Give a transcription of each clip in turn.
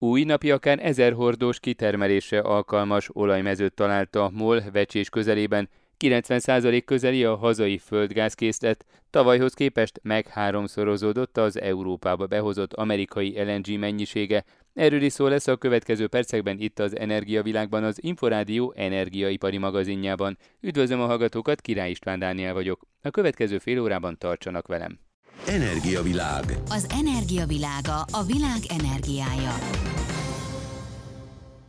Új napi akár ezer hordós kitermelésre alkalmas olajmezőt találta MOL vecsés közelében, 90% közeli a hazai földgázkészlet, tavalyhoz képest meg háromszorozódott az Európába behozott amerikai LNG mennyisége. Erről is szó lesz a következő percekben itt az Energiavilágban, az Inforádió energiaipari magazinjában. Üdvözlöm a hallgatókat, Király István Dániel vagyok. A következő fél órában tartsanak velem. Energiavilág. Az energiavilága a világ energiája.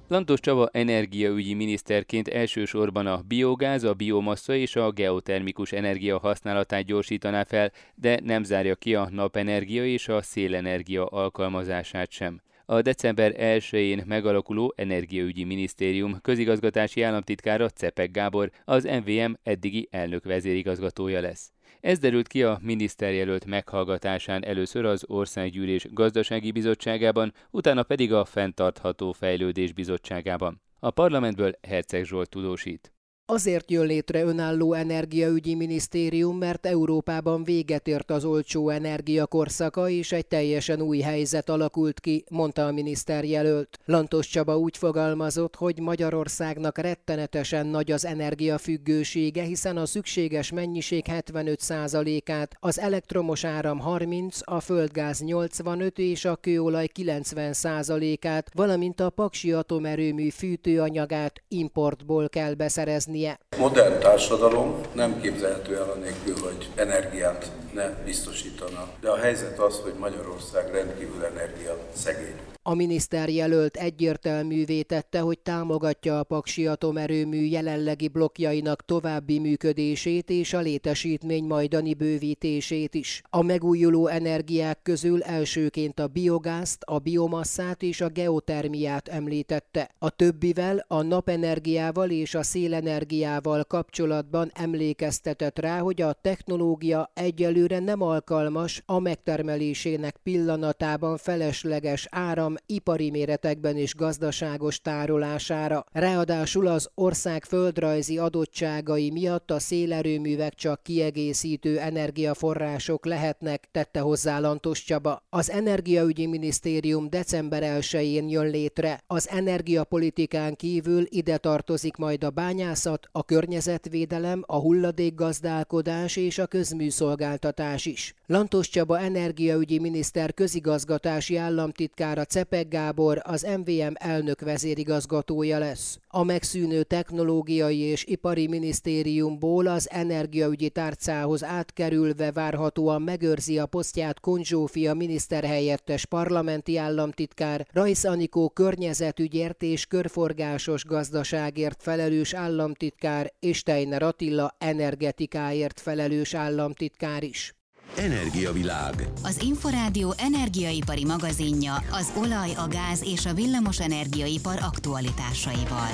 Lantos Csaba energiaügyi miniszterként elsősorban a biogáz, a biomassa és a geotermikus energia használatát gyorsítaná fel, de nem zárja ki a napenergia és a szélenergia alkalmazását sem. A december 1-én megalakuló Energiaügyi Minisztérium közigazgatási államtitkára Cepek Gábor az MVM eddigi elnök vezérigazgatója lesz. Ez derült ki a miniszterjelölt meghallgatásán először az Országgyűlés Gazdasági Bizottságában, utána pedig a Fenntartható Fejlődés Bizottságában. A parlamentből Herceg Zsolt tudósít. Azért jön létre önálló energiaügyi minisztérium, mert Európában véget ért az olcsó energia korszaka, és egy teljesen új helyzet alakult ki, mondta a miniszterjelölt. Lantos Csaba úgy fogalmazott, hogy Magyarországnak rettenetesen nagy az energiafüggősége, hiszen a szükséges mennyiség 75%-át, az elektromos áram 30, a földgáz 85 és a kőolaj 90%-át, valamint a paksi atomerőmű fűtőanyagát importból kell beszerezni lennie. Modern társadalom nem képzelhető el anélkül, hogy energiát ne biztosítana. De a helyzet az, hogy Magyarország rendkívül energia szegény. A miniszter jelölt egyértelművé tette, hogy támogatja a Paksi atomerőmű jelenlegi blokkjainak további működését és a létesítmény majdani bővítését is. A megújuló energiák közül elsőként a biogázt, a biomasszát és a geotermiát említette. A többivel, a napenergiával és a szélenergiával kapcsolatban emlékeztetett rá, hogy a technológia egyelőre nem alkalmas a megtermelésének pillanatában felesleges áram ipari méretekben is gazdaságos tárolására. Ráadásul az ország földrajzi adottságai miatt a szélerőművek csak kiegészítő energiaforrások lehetnek, tette hozzá Lantos Csaba. Az Energiaügyi Minisztérium december 1-én jön létre. Az energiapolitikán kívül ide tartozik majd a bányászat, a környezetvédelem, a hulladékgazdálkodás és a közműszolgáltatás is. Lantos Csaba energiaügyi miniszter közigazgatási államtitkára Cepek Gábor az MVM elnök vezérigazgatója lesz. A megszűnő technológiai és ipari minisztériumból az energiaügyi tárcához átkerülve várhatóan megőrzi a posztját Konzsófia miniszterhelyettes parlamenti államtitkár, Rajsz Anikó környezetügyért és körforgásos gazdaságért felelős államtitkár és Steiner Attila energetikáért felelős államtitkár is. Energiavilág. Az Inforádió energiaipari magazinja az olaj, a gáz és a villamos energiaipar aktualitásaival.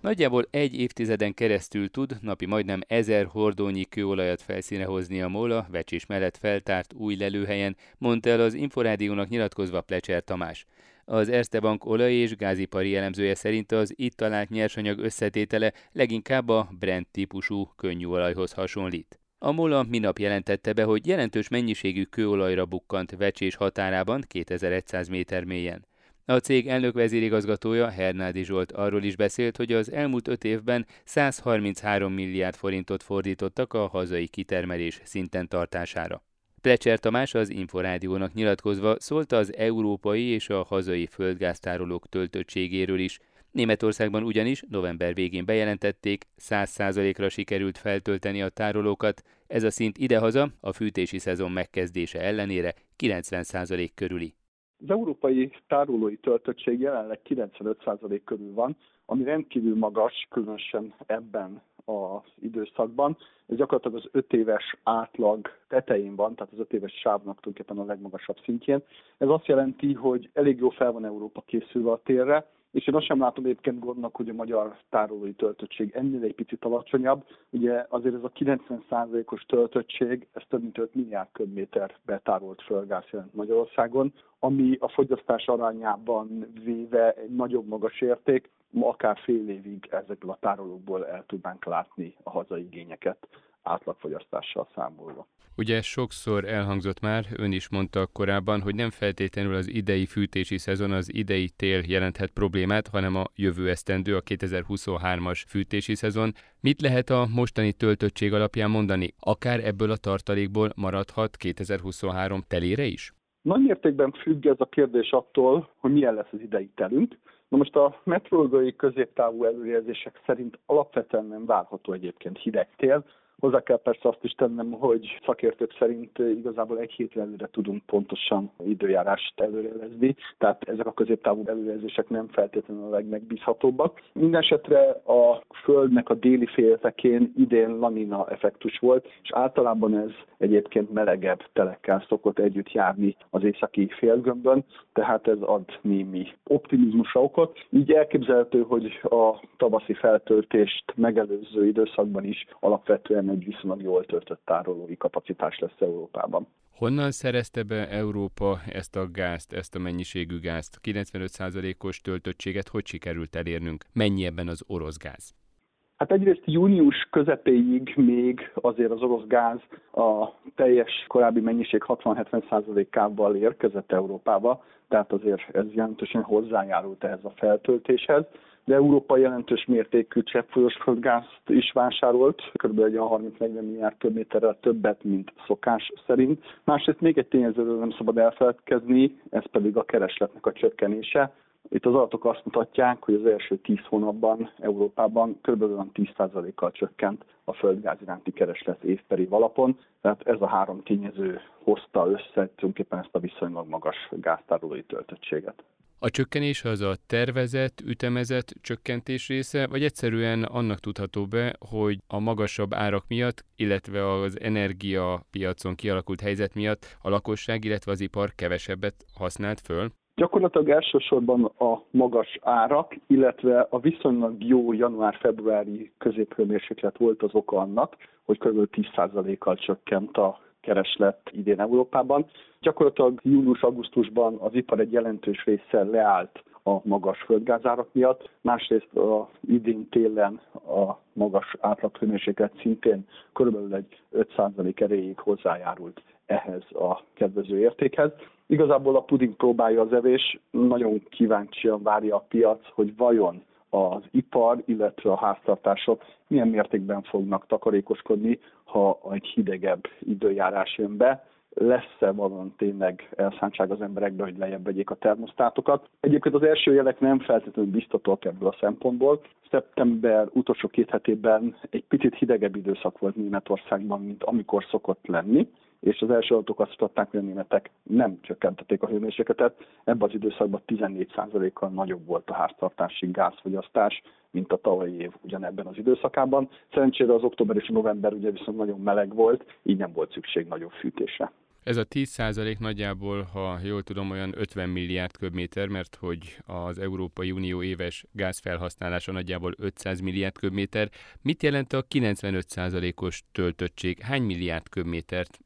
Nagyjából egy évtizeden keresztül tud napi majdnem ezer hordónyi kőolajat felszíne hozni a Móla, vecsés mellett feltárt új lelőhelyen, mondta el az Inforádiónak nyilatkozva Plecser Tamás. Az Erste Bank olaj- és gázipari elemzője szerint az itt talált nyersanyag összetétele leginkább a Brent típusú könnyű olajhoz hasonlít. A MOLA minap jelentette be, hogy jelentős mennyiségű kőolajra bukkant vecsés határában 2100 méter mélyen. A cég elnök vezérigazgatója Hernádi Zsolt arról is beszélt, hogy az elmúlt öt évben 133 milliárd forintot fordítottak a hazai kitermelés szinten tartására. Plecser Tamás az Inforádiónak nyilatkozva szólt az európai és a hazai földgáztárolók töltöttségéről is, Németországban ugyanis november végén bejelentették, 100%-ra sikerült feltölteni a tárolókat, ez a szint idehaza a fűtési szezon megkezdése ellenére 90% körüli. Az európai tárolói töltöttség jelenleg 95% körül van, ami rendkívül magas, különösen ebben az időszakban. Ez gyakorlatilag az 5 éves átlag tetején van, tehát az 5 éves sávnak tulajdonképpen a legmagasabb szintjén. Ez azt jelenti, hogy elég jó fel van Európa készülve a térre, és én azt sem látom egyébként gondnak, hogy a magyar tárolói töltöttség ennél egy picit alacsonyabb. Ugye azért ez a 90%-os töltöttség, ez több mint 5 milliárd köbméter betárolt földgáz jelent Magyarországon, ami a fogyasztás arányában véve egy nagyobb magas érték, ma akár fél évig ezekből a tárolókból el tudnánk látni a hazai igényeket átlagfogyasztással számolva. Ugye sokszor elhangzott már, ön is mondta korábban, hogy nem feltétlenül az idei fűtési szezon, az idei tél jelenthet problémát, hanem a jövő esztendő, a 2023-as fűtési szezon. Mit lehet a mostani töltöttség alapján mondani? Akár ebből a tartalékból maradhat 2023 telére is? Nagy mértékben függ ez a kérdés attól, hogy milyen lesz az idei telünk. Na most a meteorológiai középtávú előrejelzések szerint alapvetően nem várható egyébként hideg tél, Hozzá kell persze azt is tennem, hogy szakértők szerint igazából egy hétre előre tudunk pontosan időjárást előrelezni, tehát ezek a középtávú előrejelzések nem feltétlenül a legmegbízhatóbbak. Mindenesetre a Földnek a déli féltekén idén lamina effektus volt, és általában ez egyébként melegebb telekkel szokott együtt járni az északi félgömbön, tehát ez ad némi optimizmusra okot. Így elképzelhető, hogy a tavaszi feltöltést megelőző időszakban is alapvetően egy viszonylag jól töltött tárolói kapacitás lesz Európában. Honnan szerezte be Európa ezt a gázt, ezt a mennyiségű gázt? 95%-os töltöttséget hogy sikerült elérnünk? Mennyi ebben az orosz gáz? Hát egyrészt június közepéig még azért az orosz gáz a teljes korábbi mennyiség 60-70%-ával érkezett Európába, tehát azért ez jelentősen hozzájárult ehhez a feltöltéshez de Európa jelentős mértékű cseppfolyós földgázt is vásárolt, kb. egy 30-40 milliárd köbméterrel többet, mint szokás szerint. Másrészt még egy tényezőről nem szabad elfeledkezni, ez pedig a keresletnek a csökkenése. Itt az adatok azt mutatják, hogy az első 10 hónapban Európában kb. 10%-kal csökkent a földgáz iránti kereslet évperi alapon, tehát ez a három tényező hozta össze tulajdonképpen ezt a viszonylag magas gáztárolói töltöttséget. A csökkenés az a tervezett, ütemezett csökkentés része, vagy egyszerűen annak tudható be, hogy a magasabb árak miatt, illetve az energiapiacon kialakult helyzet miatt a lakosság, illetve az ipar kevesebbet használt föl? Gyakorlatilag elsősorban a magas árak, illetve a viszonylag jó január-februári középhőmérséklet volt az oka annak, hogy kb. 10%-kal csökkent a kereslet idén Európában. Gyakorlatilag július-augusztusban az ipar egy jelentős része leállt a magas földgázárak miatt, másrészt a idén télen a magas átlaghőmérséklet szintén körülbelül egy 5% erejéig hozzájárult ehhez a kedvező értékhez. Igazából a puding próbálja az evés, nagyon kíváncsian várja a piac, hogy vajon az ipar, illetve a háztartások milyen mértékben fognak takarékoskodni, ha egy hidegebb időjárás jön be, lesz-e valóan tényleg elszántság az emberekbe, hogy lejjebb vegyék a termosztátokat. Egyébként az első jelek nem feltétlenül biztatóak ebből a szempontból. Szeptember utolsó két hetében egy picit hidegebb időszak volt Németországban, mint amikor szokott lenni és az első adatok azt mutatták, hogy a németek nem csökkentették a hőmérsékletet. Ebben az időszakban 14%-kal nagyobb volt a háztartási gázfogyasztás, mint a tavalyi év ugyanebben az időszakában. Szerencsére az október és november ugye viszont nagyon meleg volt, így nem volt szükség nagyobb fűtésre. Ez a 10% nagyjából, ha jól tudom, olyan 50 milliárd köbméter, mert hogy az Európai Unió éves gázfelhasználása nagyjából 500 milliárd köbméter. Mit jelent a 95%-os töltöttség? Hány milliárd köbmétert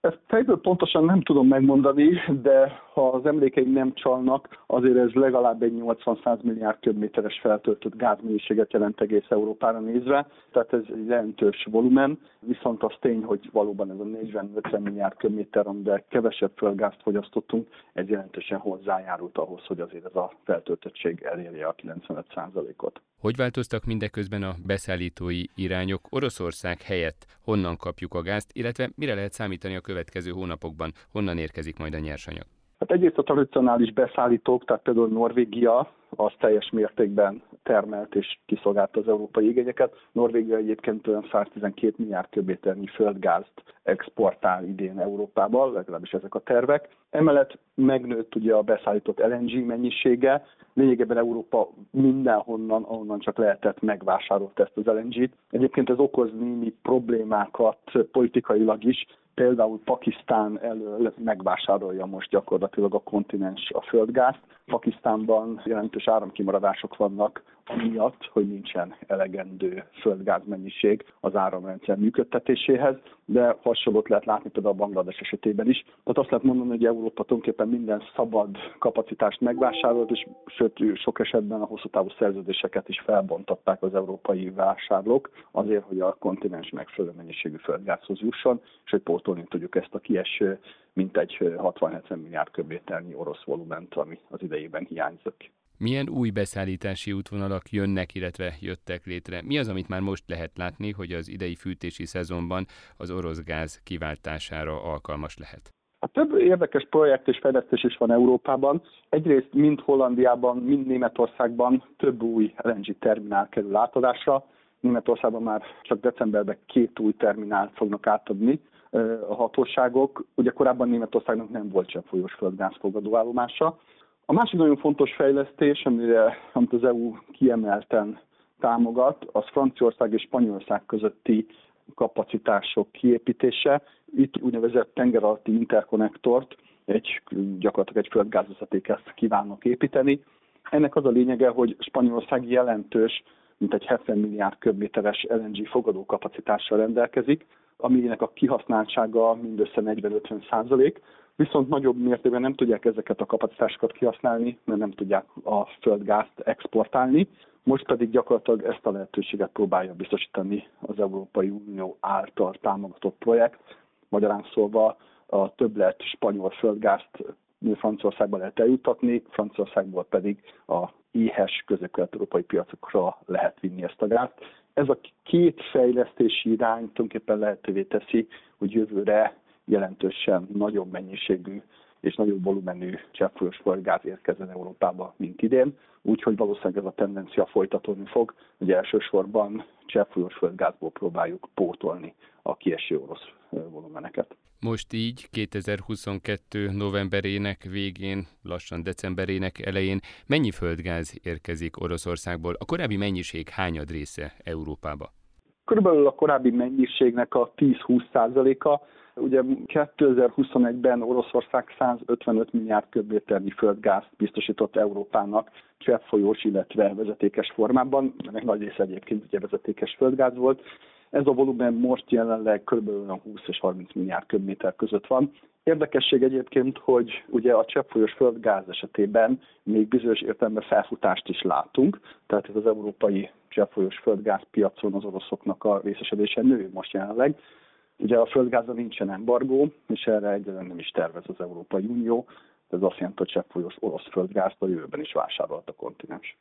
ezt fejből pontosan nem tudom megmondani, de ha az emlékeim nem csalnak, azért ez legalább egy 80-100 milliárd köbméteres feltöltött gázmennyiséget jelent egész Európára nézve, tehát ez egy jelentős volumen, viszont az tény, hogy valóban ez a 40-50 milliárd köbméter, amiben kevesebb földgázt fogyasztottunk, ez jelentősen hozzájárult ahhoz, hogy azért ez a feltöltöttség elérje a 95%-ot. Hogy változtak mindeközben a beszállítói irányok Oroszország helyett? Honnan kapjuk a gázt, illetve mire lehet számítani a következő hónapokban? Honnan érkezik majd a nyersanyag? Hát egyrészt a tradicionális beszállítók, tehát például Norvégia, az teljes mértékben termelt és kiszolgálta az európai igényeket. Norvégia egyébként olyan 112 milliárd köbméternyi földgázt exportál idén Európába, legalábbis ezek a tervek. Emellett megnőtt ugye a beszállított LNG mennyisége, lényegében Európa mindenhonnan, ahonnan csak lehetett megvásárolt ezt az LNG-t. Egyébként ez okoz némi problémákat politikailag is, például Pakisztán elől megvásárolja most gyakorlatilag a kontinens a földgázt. Pakisztánban jelentős áramkimaradások vannak amiatt, hogy nincsen elegendő földgázmennyiség az áramrendszer működtetéséhez, de hasonlót lehet látni például a Banglades esetében is. Tehát azt lehet mondani, hogy Európa tulajdonképpen minden szabad kapacitást megvásárolt, és sőt, sok esetben a hosszú távú szerződéseket is felbontották az európai vásárlók azért, hogy a kontinens megfelelő mennyiségű földgázhoz jusson, és hogy pótolni tudjuk ezt a kieső mintegy 60-70 milliárd köbméternyi orosz volument, ami az idejében hiányzik. Milyen új beszállítási útvonalak jönnek, illetve jöttek létre? Mi az, amit már most lehet látni, hogy az idei fűtési szezonban az orosz gáz kiváltására alkalmas lehet? A több érdekes projekt és fejlesztés is van Európában. Egyrészt mind Hollandiában, mind Németországban több új LNG terminál kerül átadásra. Németországban már csak decemberben két új terminált fognak átadni a hatóságok. Ugye korábban Németországnak nem volt sem folyós földgáz fogadóállomása. A másik nagyon fontos fejlesztés, amire, amit az EU kiemelten támogat, az Franciaország és Spanyolország közötti kapacitások kiépítése. Itt úgynevezett tenger alatti interkonnektort, egy, gyakorlatilag egy földgázvezetéket kívánnak építeni. Ennek az a lényege, hogy Spanyolország jelentős, mint egy 70 milliárd köbméteres LNG fogadó kapacitással rendelkezik, aminek a kihasználtsága mindössze 40-50 százalék, viszont nagyobb mértékben nem tudják ezeket a kapacitásokat kihasználni, mert nem tudják a földgázt exportálni. Most pedig gyakorlatilag ezt a lehetőséget próbálja biztosítani az Európai Unió által támogatott projekt. Magyarán szólva a többlet spanyol földgázt Franciaországba lehet eljutatni, Franciaországból pedig a éhes közép-európai piacokra lehet vinni ezt a gázt. Ez a két fejlesztési irány tulajdonképpen lehetővé teszi, hogy jövőre jelentősen nagyobb mennyiségű és nagyobb volumenű cseppfolyós földgáz érkezzen Európába, mint idén, úgyhogy valószínűleg ez a tendencia folytatódni fog, hogy elsősorban cseppfolyós földgázból próbáljuk pótolni a kieső orosz volumeneket. Most így 2022. novemberének végén, lassan decemberének elején mennyi földgáz érkezik Oroszországból? A korábbi mennyiség hányad része Európába? Körülbelül a korábbi mennyiségnek a 10-20 százaléka, Ugye 2021-ben Oroszország 155 milliárd köbméternyi földgázt biztosított Európának cseppfolyós, illetve vezetékes formában, ennek nagy része egyébként ugye vezetékes földgáz volt. Ez a volumen most jelenleg kb. 20 és 30 milliárd köbméter között van. Érdekesség egyébként, hogy ugye a cseppfolyós földgáz esetében még bizonyos értelemben felfutást is látunk, tehát ez az európai cseppfolyós földgáz piacon az oroszoknak a részesedése nő most jelenleg. Ugye a földgázra nincsen embargó, és erre egyszerűen nem is tervez az Európai Unió. Ez azt jelenti, hogy cseppfolyós orosz földgázt a jövőben is vásárolt a kontinens.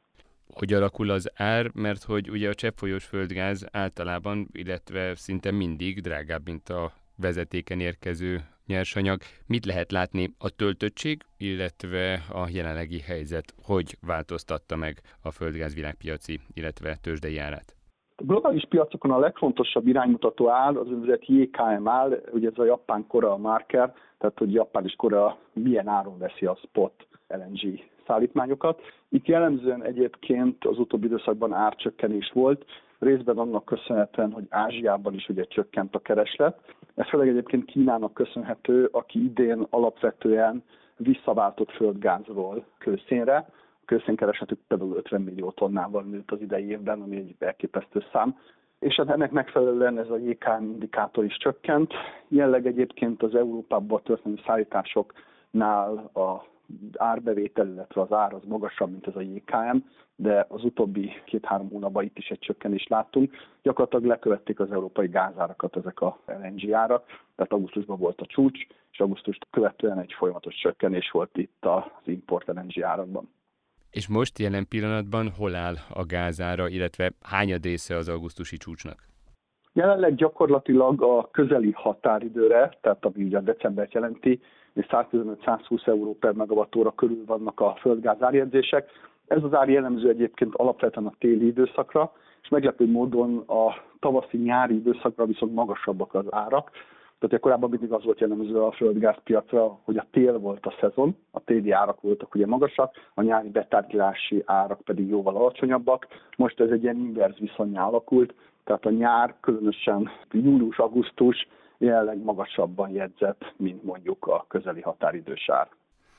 Hogy alakul az ár, mert hogy ugye a cseppfolyós földgáz általában, illetve szinte mindig drágább, mint a vezetéken érkező nyersanyag. Mit lehet látni a töltöttség, illetve a jelenlegi helyzet, hogy változtatta meg a földgáz világpiaci, illetve tőzsdei árát? A globális piacokon a legfontosabb iránymutató áll, az úgynevezett JKM áll, ugye ez a japán kora marker, tehát hogy Japán és Korea milyen áron veszi a spot LNG szállítmányokat. Itt jellemzően egyébként az utóbbi időszakban árcsökkenés volt, részben annak köszönhetően, hogy Ázsiában is ugye csökkent a kereslet. Ez főleg egyébként Kínának köszönhető, aki idén alapvetően visszaváltott földgázról kőszénre, kőszénkeresetük például 50 millió tonnával nőtt az idei évben, ami egy elképesztő szám. És hát ennek megfelelően ez a JKM indikátor is csökkent. Jelleg egyébként az Európában történő szállításoknál a árbevétel, illetve az ár az magasabb, mint ez a JKM, de az utóbbi két-három hónapban itt is egy csökkenést láttunk. Gyakorlatilag lekövették az európai gázárakat ezek a LNG árak, tehát augusztusban volt a csúcs, és augusztust követően egy folyamatos csökkenés volt itt az import LNG árakban. És most jelen pillanatban hol áll a gázára, illetve hányad része az augusztusi csúcsnak? Jelenleg gyakorlatilag a közeli határidőre, tehát ami ugye decembert jelenti, 115-120 euró per megawattóra körül vannak a földgáz árjegyzések. Ez az ár jellemző egyébként alapvetően a téli időszakra, és meglepő módon a tavaszi-nyári időszakra viszont magasabbak az árak. Tehát korábban mindig az volt jellemző a földgázpiacra, hogy a tél volt a szezon, a téli árak voltak ugye magasak, a nyári betárgyalási árak pedig jóval alacsonyabbak. Most ez egy ilyen inverz viszonyá alakult, tehát a nyár, különösen július-augusztus, jelenleg magasabban jegyzett, mint mondjuk a közeli határidős ár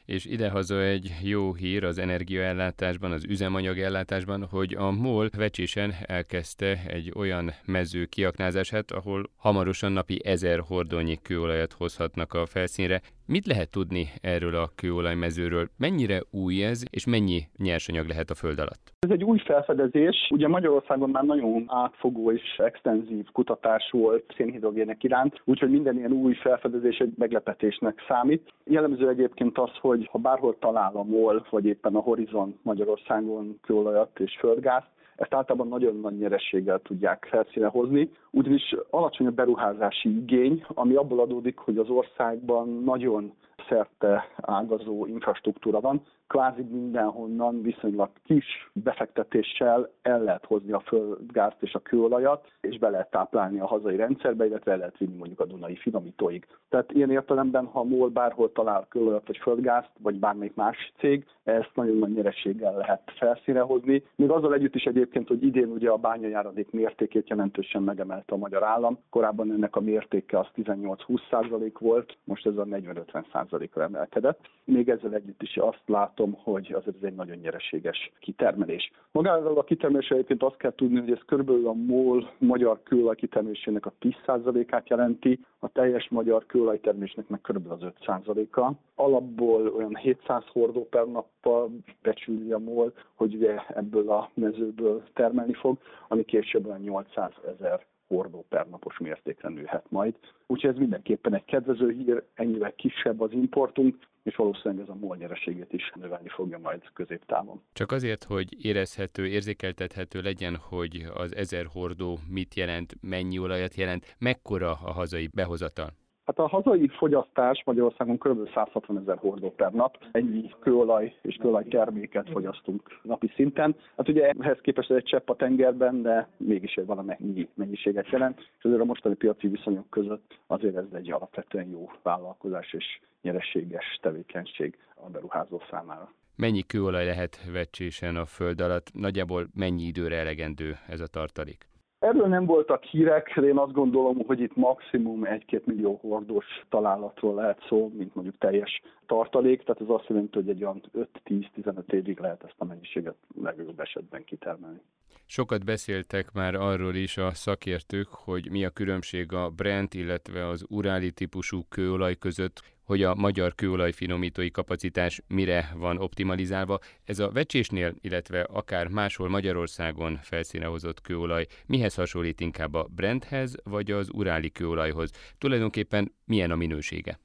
és idehaza egy jó hír az energiaellátásban, az üzemanyagellátásban, hogy a MOL vecsésen elkezdte egy olyan mező kiaknázását, ahol hamarosan napi ezer hordónyi kőolajat hozhatnak a felszínre. Mit lehet tudni erről a kőolajmezőről? Mennyire új ez, és mennyi nyersanyag lehet a föld alatt? Ez egy új felfedezés. Ugye Magyarországon már nagyon átfogó és extenzív kutatás volt szénhidrogének iránt, úgyhogy minden ilyen új felfedezés egy meglepetésnek számít. Jellemző egyébként az, hogy ha bárhol talál a MOL, vagy éppen a Horizon Magyarországon kőolajat és földgáz, ezt általában nagyon nagy nyerességgel tudják felszíne hozni, ugyanis alacsony a beruházási igény, ami abból adódik, hogy az országban nagyon szerte ágazó infrastruktúra van, kvázi mindenhonnan viszonylag kis befektetéssel el lehet hozni a földgázt és a kőolajat, és be lehet táplálni a hazai rendszerbe, illetve el lehet vinni mondjuk a Dunai finomítóig. Tehát ilyen értelemben, ha MOL bárhol talál kőolajat vagy földgázt, vagy bármelyik más cég, ezt nagyon nagy nyerességgel lehet felszíne hozni. Még azzal együtt is egyébként, hogy idén ugye a bányajáradék mértékét jelentősen megemelte a magyar állam. Korábban ennek a mértéke az 18-20 volt, most ez a 40-50 ra emelkedett. Még ezzel együtt is azt lát, látom, hogy azért ez egy nagyon nyereséges kitermelés. Magáról a kitermelésre egyébként azt kell tudni, hogy ez körülbelül a MOL magyar kőolaj kitermelésének a 10%-át jelenti, a teljes magyar kőolajtermésnek meg körülbelül az 5%-a. Alapból olyan 700 hordó per nappal becsüli a MOL, hogy ugye ebből a mezőből termelni fog, ami később olyan 800 ezer hordó per napos mértékre nőhet majd. Úgyhogy ez mindenképpen egy kedvező hír, ennyivel kisebb az importunk, és valószínűleg ez a MOL nyereségét is növelni fogja majd középtávon. Csak azért, hogy érezhető, érzékeltethető legyen, hogy az ezer hordó mit jelent, mennyi olajat jelent, mekkora a hazai behozatal? Hát a hazai fogyasztás Magyarországon kb. 160 ezer hordó per nap. Ennyi kőolaj és kőolaj terméket fogyasztunk napi szinten. Hát ugye ehhez képest egy csepp a tengerben, de mégis egy valamennyi mennyiséget jelent. És azért a mostani piaci viszonyok között azért ez egy alapvetően jó vállalkozás és nyereséges tevékenység a beruházó számára. Mennyi kőolaj lehet vecsésen a föld alatt? Nagyjából mennyi időre elegendő ez a tartalék? Erről nem voltak hírek, de én azt gondolom, hogy itt maximum 1-2 millió hordós találatról lehet szó, mint mondjuk teljes tartalék, tehát ez azt jelenti, hogy egy olyan 5-10-15 évig lehet ezt a mennyiséget legjobb esetben kitermelni. Sokat beszéltek már arról is a szakértők, hogy mi a különbség a Brent, illetve az uráli típusú kőolaj között, hogy a magyar kőolaj finomítói kapacitás mire van optimalizálva. Ez a vecsésnél, illetve akár máshol Magyarországon felszíne hozott kőolaj mihez hasonlít inkább a Brenthez, vagy az uráli kőolajhoz? Tulajdonképpen milyen a minősége?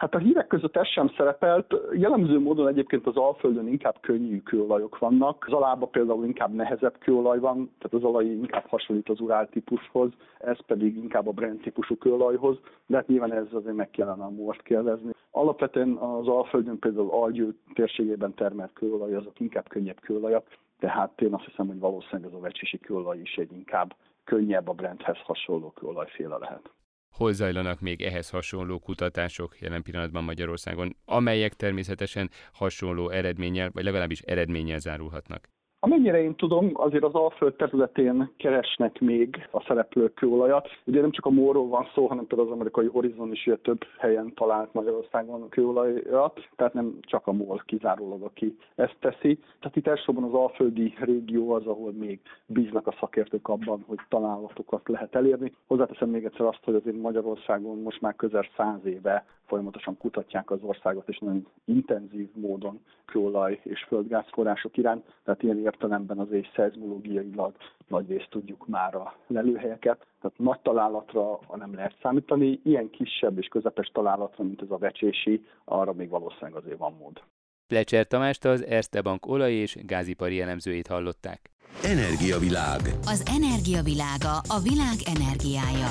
Hát a hírek között ez sem szerepelt. Jellemző módon egyébként az Alföldön inkább könnyű kőolajok vannak. Az alába például inkább nehezebb kőolaj van, tehát az olaj inkább hasonlít az urál típushoz, ez pedig inkább a Brent típusú kőolajhoz, de hát nyilván ez azért meg kellene most kérdezni. Alapvetően az Alföldön például Algyő térségében termelt kőolaj, azok inkább könnyebb kőolajak, tehát én azt hiszem, hogy valószínűleg ez a vecsisi kőolaj is egy inkább könnyebb a Brenthez hasonló kőolajféle lehet hol zajlanak még ehhez hasonló kutatások jelen pillanatban Magyarországon, amelyek természetesen hasonló eredménnyel, vagy legalábbis eredménnyel zárulhatnak. Amennyire én tudom, azért az Alföld területén keresnek még a szereplők kőolajat. Ugye nem csak a Móról van szó, hanem például az amerikai Horizon is több helyen talált Magyarországon kőolajat, tehát nem csak a MOL kizárólag, aki ezt teszi. Tehát itt elsősorban az alföldi régió az, ahol még bíznak a szakértők abban, hogy találatokat lehet elérni. Hozzáteszem még egyszer azt, hogy azért Magyarországon most már közel száz éve folyamatosan kutatják az országot, és nagyon intenzív módon kőolaj és földgázforrások iránt, tehát ilyen értelemben azért szeizmológiailag nagy részt tudjuk már a lelőhelyeket, tehát nagy találatra nem lehet számítani, ilyen kisebb és közepes találatra, mint ez a vecsési, arra még valószínűleg azért van mód. Plecser Tamást az Erste Bank olaj- és gázipari elemzőjét hallották. Energiavilág. Az energiavilága a világ energiája.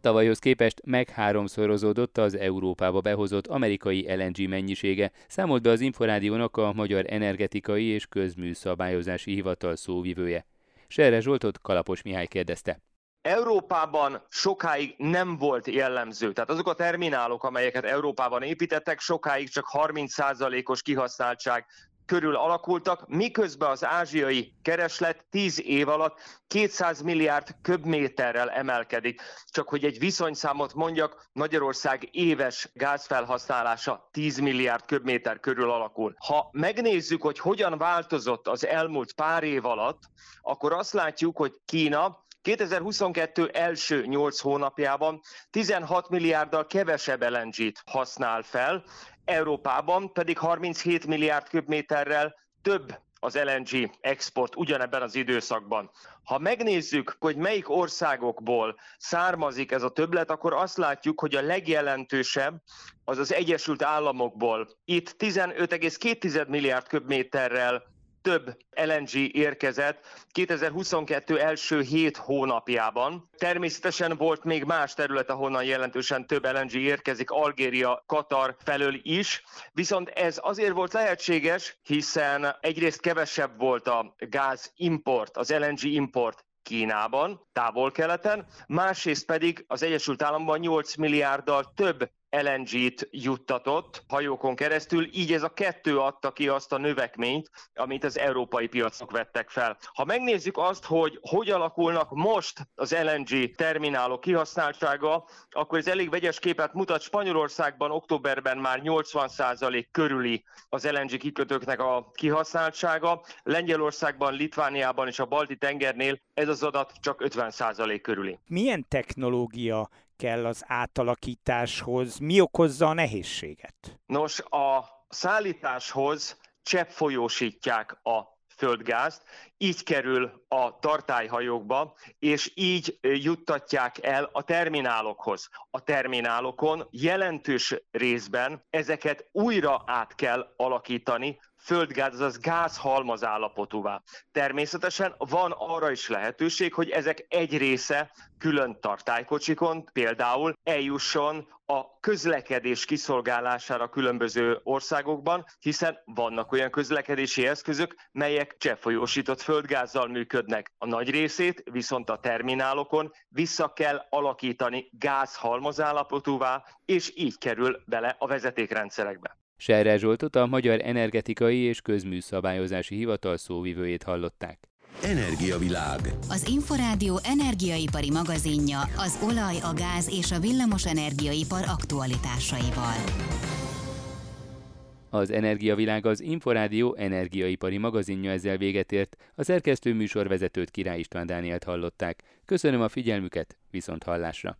Tavalyhoz képest meg háromszorozódott az Európába behozott amerikai LNG mennyisége, számolt be az Inforádiónak a Magyar Energetikai és Közműszabályozási Hivatal szóvivője. Serre Zsoltot Kalapos Mihály kérdezte. Európában sokáig nem volt jellemző. Tehát azok a terminálok, amelyeket Európában építettek, sokáig csak 30%-os kihasználtság körül alakultak, miközben az ázsiai kereslet 10 év alatt 200 milliárd köbméterrel emelkedik. Csak hogy egy viszonyszámot mondjak, Magyarország éves gázfelhasználása 10 milliárd köbméter körül alakul. Ha megnézzük, hogy hogyan változott az elmúlt pár év alatt, akkor azt látjuk, hogy Kína 2022 első 8 hónapjában 16 milliárddal kevesebb LNG-t használ fel, Európában pedig 37 milliárd köbméterrel több az LNG export ugyanebben az időszakban. Ha megnézzük, hogy melyik országokból származik ez a többlet, akkor azt látjuk, hogy a legjelentősebb az az Egyesült Államokból. Itt 15,2 milliárd köbméterrel több LNG érkezett 2022 első hét hónapjában. Természetesen volt még más terület, ahonnan jelentősen több LNG érkezik, Algéria, Katar felől is, viszont ez azért volt lehetséges, hiszen egyrészt kevesebb volt a gáz import, az LNG import Kínában, távol-keleten, másrészt pedig az Egyesült Államokban 8 milliárddal több LNG-t juttatott hajókon keresztül, így ez a kettő adta ki azt a növekményt, amit az európai piacok vettek fel. Ha megnézzük azt, hogy hogy alakulnak most az LNG terminálok kihasználtsága, akkor ez elég vegyes képet mutat. Spanyolországban októberben már 80% körüli az LNG kikötőknek a kihasználtsága, Lengyelországban, Litvániában és a Balti tengernél ez az adat csak 50% körüli. Milyen technológia kell az átalakításhoz? Mi okozza a nehézséget? Nos, a szállításhoz cseppfolyósítják a földgázt, így kerül a tartályhajókba, és így juttatják el a terminálokhoz. A terminálokon jelentős részben ezeket újra át kell alakítani, földgáz, azaz gázhalmaz állapotúvá. Természetesen van arra is lehetőség, hogy ezek egy része külön tartálykocsikon például eljusson a közlekedés kiszolgálására különböző országokban, hiszen vannak olyan közlekedési eszközök, melyek cseppfolyósított földgázzal működnek. A nagy részét viszont a terminálokon vissza kell alakítani gázhalmazállapotúvá, és így kerül bele a vezetékrendszerekbe. Serre Zsoltot a Magyar Energetikai és Közműszabályozási Hivatal szóvivőjét hallották. Energiavilág. Az Inforádió energiaipari magazinja az olaj, a gáz és a villamos energiaipar aktualitásaival. Az Energiavilág az Inforádió energiaipari magazinja ezzel véget ért. A szerkesztő műsorvezetőt Király István Dánielt hallották. Köszönöm a figyelmüket, viszont hallásra!